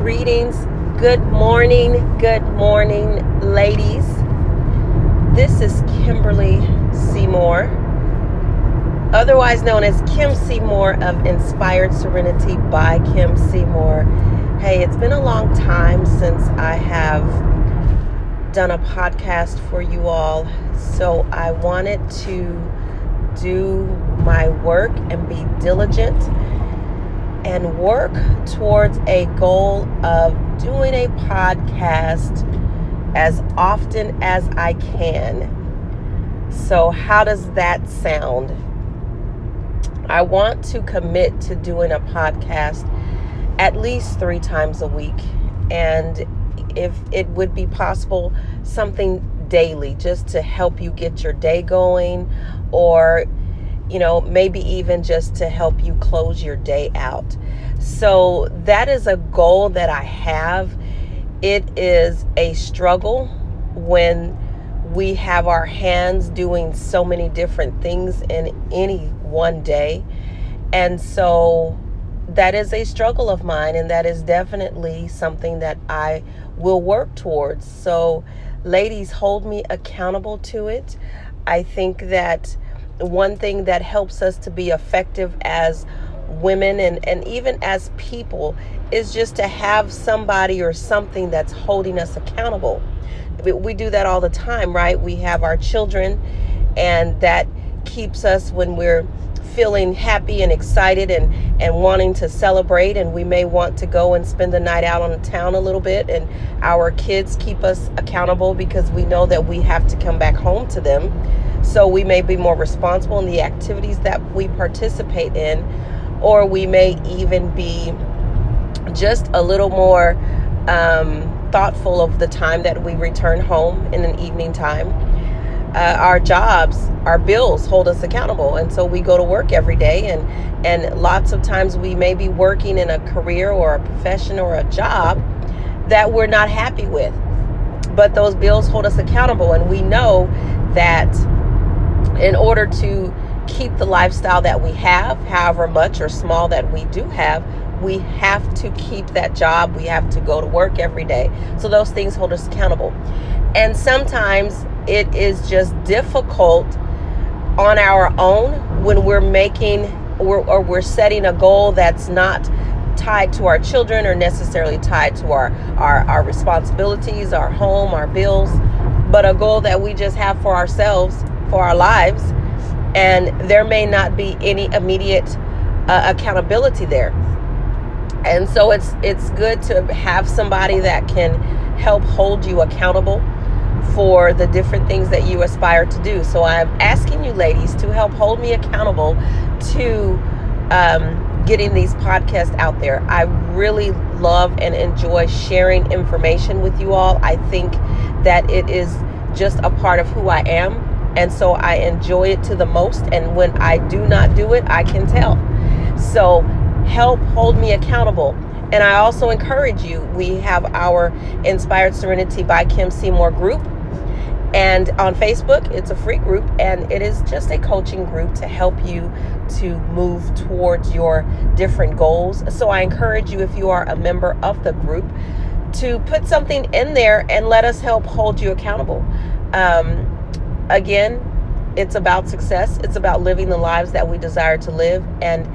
Greetings. Good morning. Good morning, ladies. This is Kimberly Seymour, otherwise known as Kim Seymour of Inspired Serenity by Kim Seymour. Hey, it's been a long time since I have done a podcast for you all, so I wanted to do my work and be diligent and work towards a goal of doing a podcast as often as I can. So, how does that sound? I want to commit to doing a podcast at least three times a week. And if it would be possible, something daily just to help you get your day going or you know, maybe even just to help you close your day out. So that is a goal that I have. It is a struggle when we have our hands doing so many different things in any one day. And so that is a struggle of mine, and that is definitely something that I will work towards. So, ladies, hold me accountable to it. I think that one thing that helps us to be effective as women and, and even as people is just to have somebody or something that's holding us accountable. We do that all the time, right? We have our children, and that keeps us when we're feeling happy and excited and, and wanting to celebrate. And we may want to go and spend the night out on the town a little bit. And our kids keep us accountable because we know that we have to come back home to them. So we may be more responsible in the activities that we participate in, or we may even be just a little more um, thoughtful of the time that we return home in an evening time. Uh, our jobs, our bills hold us accountable, and so we go to work every day. and And lots of times we may be working in a career or a profession or a job that we're not happy with, but those bills hold us accountable, and we know that in order to keep the lifestyle that we have, however much or small that we do have, we have to keep that job. We have to go to work every day. So those things hold us accountable. And sometimes it is just difficult on our own when we're making or, or we're setting a goal that's not tied to our children or necessarily tied to our, our, our responsibilities, our home, our bills, but a goal that we just have for ourselves for our lives, and there may not be any immediate uh, accountability there. And so it's it's good to have somebody that can help hold you accountable for the different things that you aspire to do. So I'm asking you, ladies, to help hold me accountable to um, getting these podcasts out there. I really love and enjoy sharing information with you all. I think that it is just a part of who I am and so I enjoy it to the most. And when I do not do it, I can tell. So help hold me accountable. And I also encourage you, we have our Inspired Serenity by Kim Seymour group. And on Facebook, it's a free group and it is just a coaching group to help you to move towards your different goals. So I encourage you, if you are a member of the group, to put something in there and let us help hold you accountable. Um, again, it's about success. It's about living the lives that we desire to live. And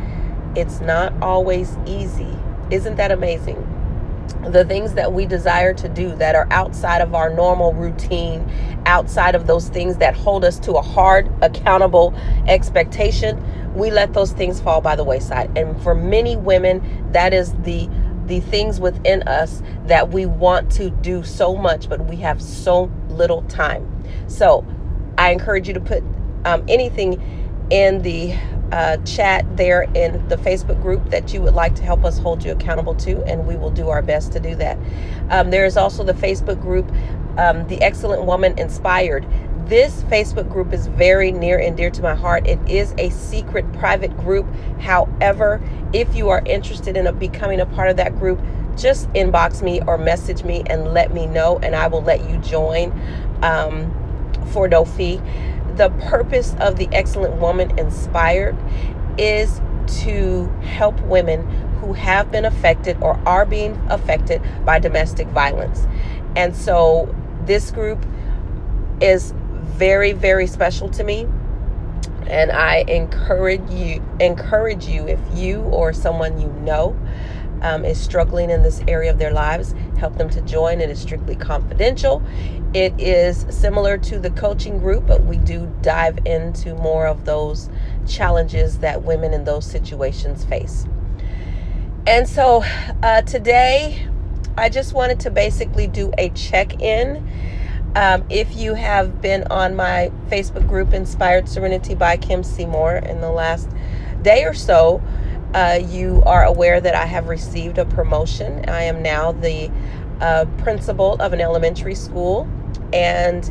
it's not always easy. Isn't that amazing? The things that we desire to do that are outside of our normal routine, outside of those things that hold us to a hard, accountable expectation, we let those things fall by the wayside. And for many women, that is the the things within us that we want to do so much, but we have so little time. So, I encourage you to put um, anything in the uh, chat there in the Facebook group that you would like to help us hold you accountable to, and we will do our best to do that. Um, there is also the Facebook group, um, The Excellent Woman Inspired. This Facebook group is very near and dear to my heart. It is a secret private group. However, if you are interested in a, becoming a part of that group, just inbox me or message me and let me know, and I will let you join. Um, for no fee. The purpose of the Excellent Woman Inspired is to help women who have been affected or are being affected by domestic violence. And so this group is very, very special to me. And I encourage you encourage you if you or someone you know um, is struggling in this area of their lives, help them to join. It is strictly confidential. It is similar to the coaching group, but we do dive into more of those challenges that women in those situations face. And so uh, today, I just wanted to basically do a check in. Um, if you have been on my Facebook group, Inspired Serenity by Kim Seymour, in the last day or so, uh, you are aware that I have received a promotion. I am now the uh, principal of an elementary school, and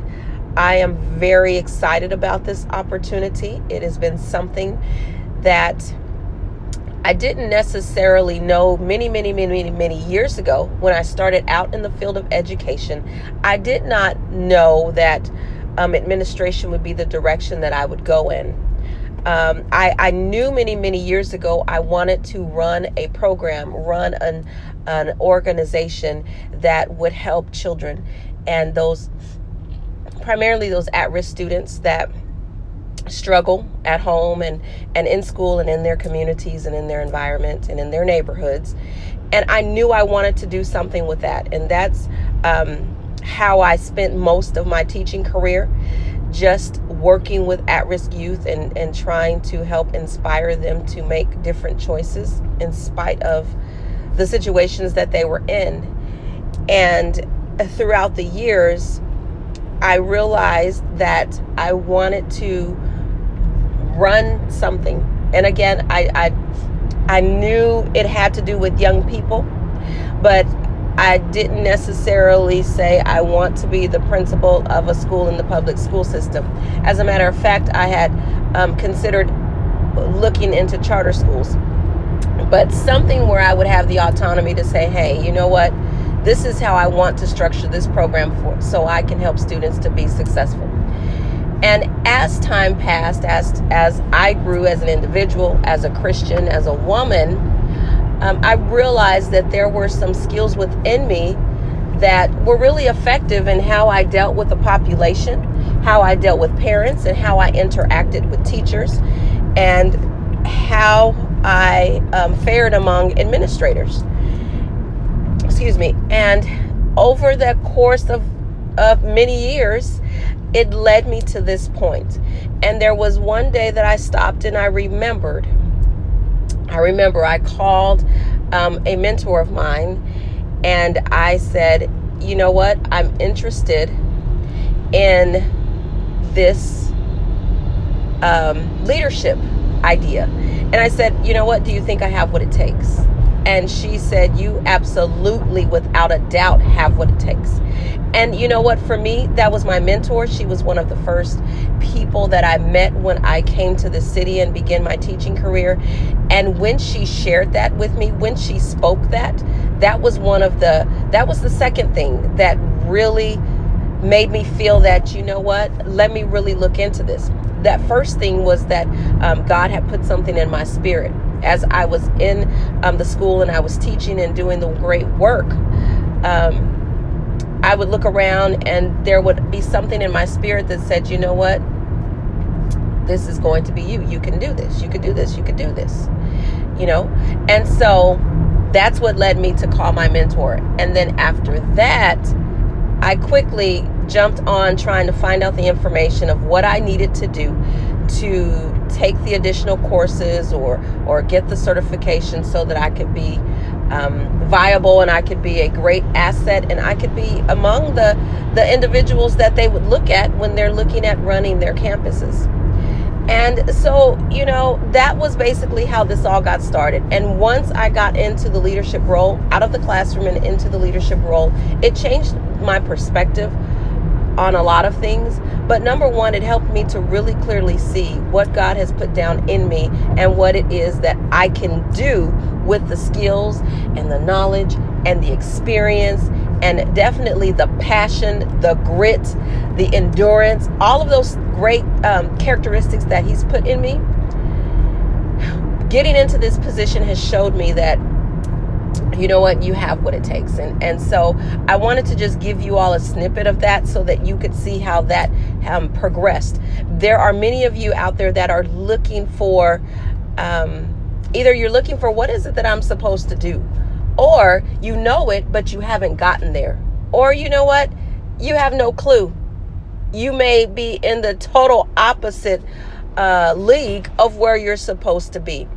I am very excited about this opportunity. It has been something that I didn't necessarily know many, many, many, many, many years ago when I started out in the field of education. I did not know that um, administration would be the direction that I would go in. Um, I, I knew many, many years ago I wanted to run a program, run an, an organization that would help children and those, primarily those at risk students that struggle at home and and in school and in their communities and in their environment and in their neighborhoods. And i knew i wanted to do something with that. And that's um, how i spent most of my teaching career just working with at-risk youth and, and trying to help inspire them to make different choices in spite of the situations that they were in and throughout the years i realized that i wanted to run something. And again, I, I I knew it had to do with young people, but I didn't necessarily say I want to be the principal of a school in the public school system. As a matter of fact, I had um, considered looking into charter schools, but something where I would have the autonomy to say, hey, you know what? This is how I want to structure this program for so I can help students to be successful. And as time passed, as as I grew as an individual, as a Christian, as a woman, um, I realized that there were some skills within me that were really effective in how I dealt with the population, how I dealt with parents, and how I interacted with teachers, and how I um, fared among administrators. Excuse me. And over the course of, of many years, it led me to this point. And there was one day that I stopped and I remembered. I remember I called um, a mentor of mine and I said, you know what? I'm interested in this um, leadership idea. And I said, you know what? Do you think I have what it takes? And she said, You absolutely, without a doubt, have what it takes. And you know what? For me, that was my mentor. She was one of the first people that I met when I came to the city and began my teaching career. And when she shared that with me, when she spoke that, that was one of the, that was the second thing that really made me feel that, you know what? Let me really look into this. That first thing was that um, God had put something in my spirit as I was in um, the school and I was teaching and doing the great work, um, I would look around and there would be something in my spirit that said, you know what? This is going to be you. You can do this. You can do this. You can do this. You know? And so that's what led me to call my mentor. And then after that, I quickly jumped on trying to find out the information of what I needed to do to take the additional courses or or get the certification so that I could be um, viable and I could be a great asset and I could be among the the individuals that they would look at when they're looking at running their campuses. And so, you know, that was basically how this all got started. And once I got into the leadership role, out of the classroom and into the leadership role, it changed my perspective on a lot of things. But number one, it helped me to really clearly see what God has put down in me and what it is that I can do with the skills and the knowledge and the experience and definitely the passion, the grit, the endurance, all of those great um, characteristics that He's put in me. Getting into this position has showed me that you know what you have what it takes. And and so i wanted to just give you all a snippet of that so that you could see how that um, progressed. There are many of you out there that are looking for um, either you're looking for what is it that i'm supposed to do or you know it but you haven't gotten there. Or you know what you have no clue. You may be in the total opposite uh, league of where you're supposed to be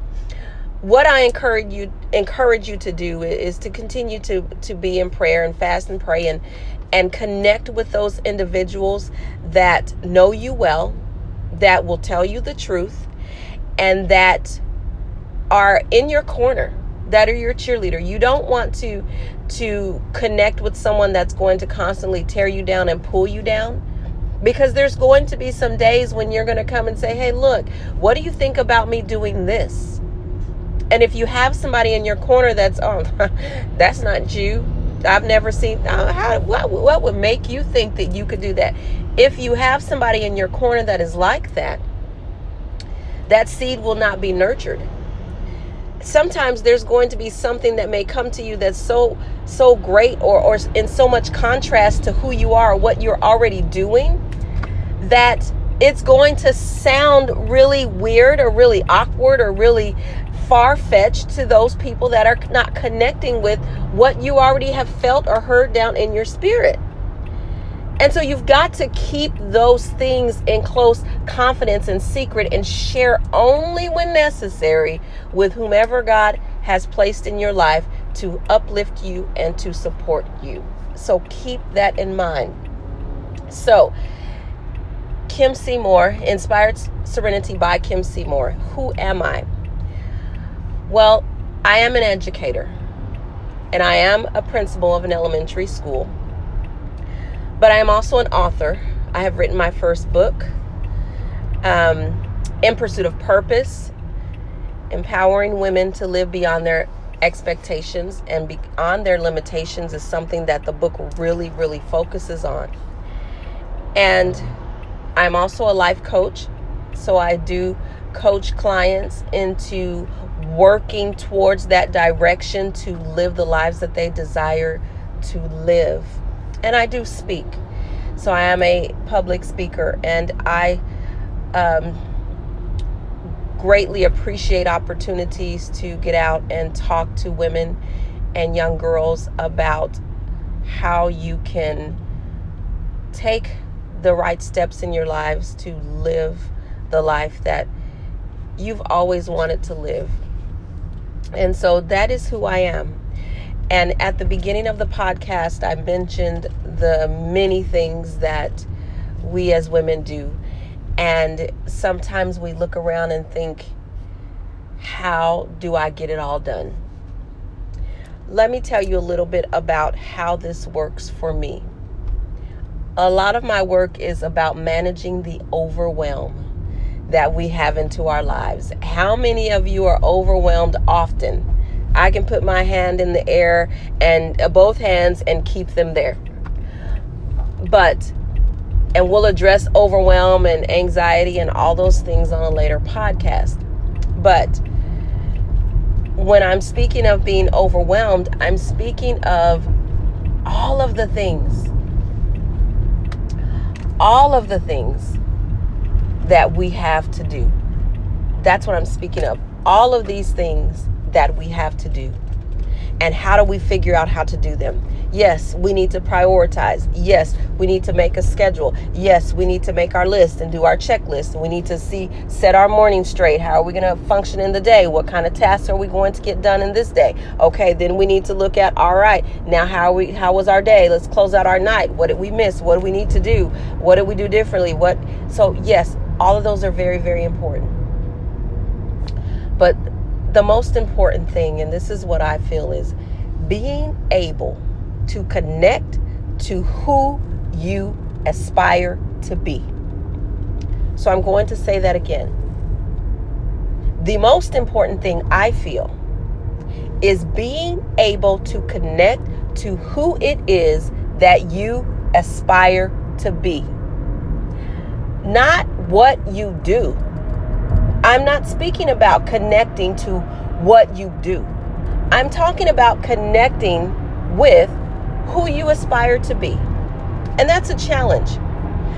what I encourage you encourage you to do is to continue to to be in prayer and fast and pray and and connect with those individuals that know you well, that will tell you the truth, and that are in your corner, that are your cheerleader. You don't want to to connect with someone that's going to constantly tear you down and pull you down because there's going to be some days when you're going to come and say, "Hey, look, what do you think about me doing this?" And if you have somebody in your corner that's, oh, that's not you. I've never seen. Uh, how, what, what would make you think that you could do that? If you have somebody in your corner that is like that, that seed will not be nurtured. Sometimes there's going to be something that may come to you that's so so great or or in so much contrast to who you are, what you're already doing, that it's going to sound really weird or really awkward or really far fetched to those people that are not connecting with what you already have felt or heard down in your spirit. And so you've got to keep those things in close confidence and secret and share only when necessary with whomever God has placed in your life to uplift you and to support you. So keep that in mind. So, Kim Seymour, Inspired Serenity by Kim Seymour. Who am I? Well, I am an educator and I am a principal of an elementary school, but I am also an author. I have written my first book, um, In Pursuit of Purpose, empowering women to live beyond their expectations and beyond their limitations is something that the book really, really focuses on. And I'm also a life coach, so I do coach clients into working towards that direction to live the lives that they desire to live. And I do speak. So I am a public speaker and I um, greatly appreciate opportunities to get out and talk to women and young girls about how you can take the right steps in your lives to live the life that you've always wanted to live. And so that is who I am. And at the beginning of the podcast, I mentioned the many things that we as women do. And sometimes we look around and think, how do I get it all done? Let me tell you a little bit about how this works for me. A lot of my work is about managing the overwhelm that we have into our lives. How many of you are overwhelmed often? I can put my hand in the air and uh, both hands and keep them there. But, and we'll address overwhelm and anxiety and all those things on a later podcast. But when I'm speaking of being overwhelmed, I'm speaking of all of the things, all of the things that we have to do. That's what I'm speaking of. All of these things that we have to do. And how do we figure out how to do them? Yes, we need to prioritize. Yes, we need to make a schedule. Yes, we need to make our list and do our checklist. We need to see, set our morning straight. How are we going to function in the day? What kind of tasks are we going to get done in this day? Okay, then we need to look at, all right, now how we, how was our day? Let's close out our night. What did we miss? What do we need to do? What did we do differently? What, so yes, all of those are very, very important. But the most important thing, and this is what I feel, is being able to connect to who you aspire to be. So I'm going to say that again. The most important thing I feel is being able to connect to who it is that you aspire to be. Not what you do. I'm not speaking about connecting to what you do. I'm talking about connecting with who you aspire to be. And that's a challenge.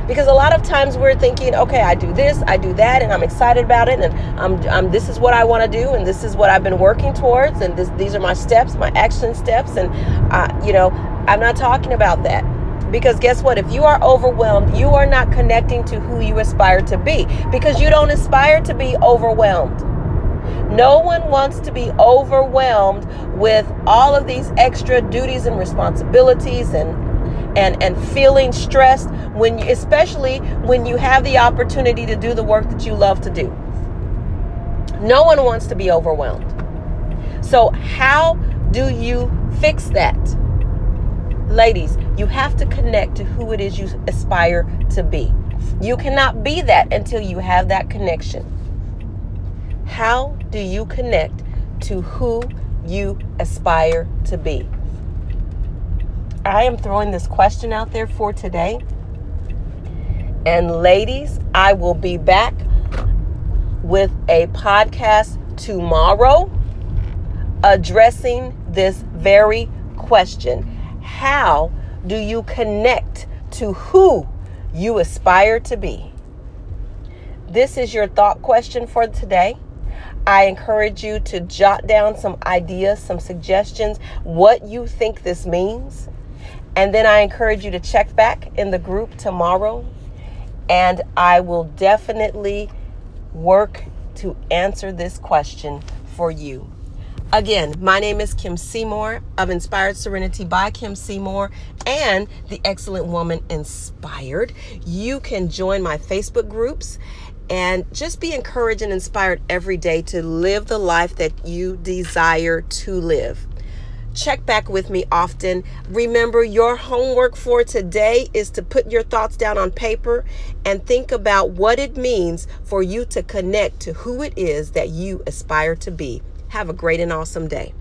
Because a lot of times we're thinking, okay, I do this, I do that, and I'm excited about it, and I'm, I'm this is what I want to do, and this is what I've been working towards, and this, these are my steps, my action steps, and uh, you know, I'm not talking about that. Because guess what? If you are overwhelmed, you are not connecting to who you aspire to be because you don't aspire to be overwhelmed. No one wants to be overwhelmed with all of these extra duties and responsibilities and and and feeling stressed when you, especially when you have the opportunity to do the work that you love to do. No one wants to be overwhelmed. So how do you fix that? Ladies, you have to connect to who it is you aspire to be. You cannot be that until you have that connection. How do you connect to who you aspire to be? I am throwing this question out there for today. And ladies, I will be back with a podcast tomorrow addressing this very question. How do you connect to who you aspire to be? This is your thought question for today. I encourage you to jot down some ideas, some suggestions, what you think this means. And then I encourage you to check back in the group tomorrow. And I will definitely work to answer this question for you. Again, my name is Kim Seymour of Inspired Serenity by Kim Seymour and the Excellent Woman Inspired. You can join my Facebook groups and just be encouraged and inspired every day to live the life that you desire to live check back with me often. Remember, your homework for today is to put your thoughts down on paper and think about what it means for you to connect to who it is that you aspire to be. Have a great and awesome day.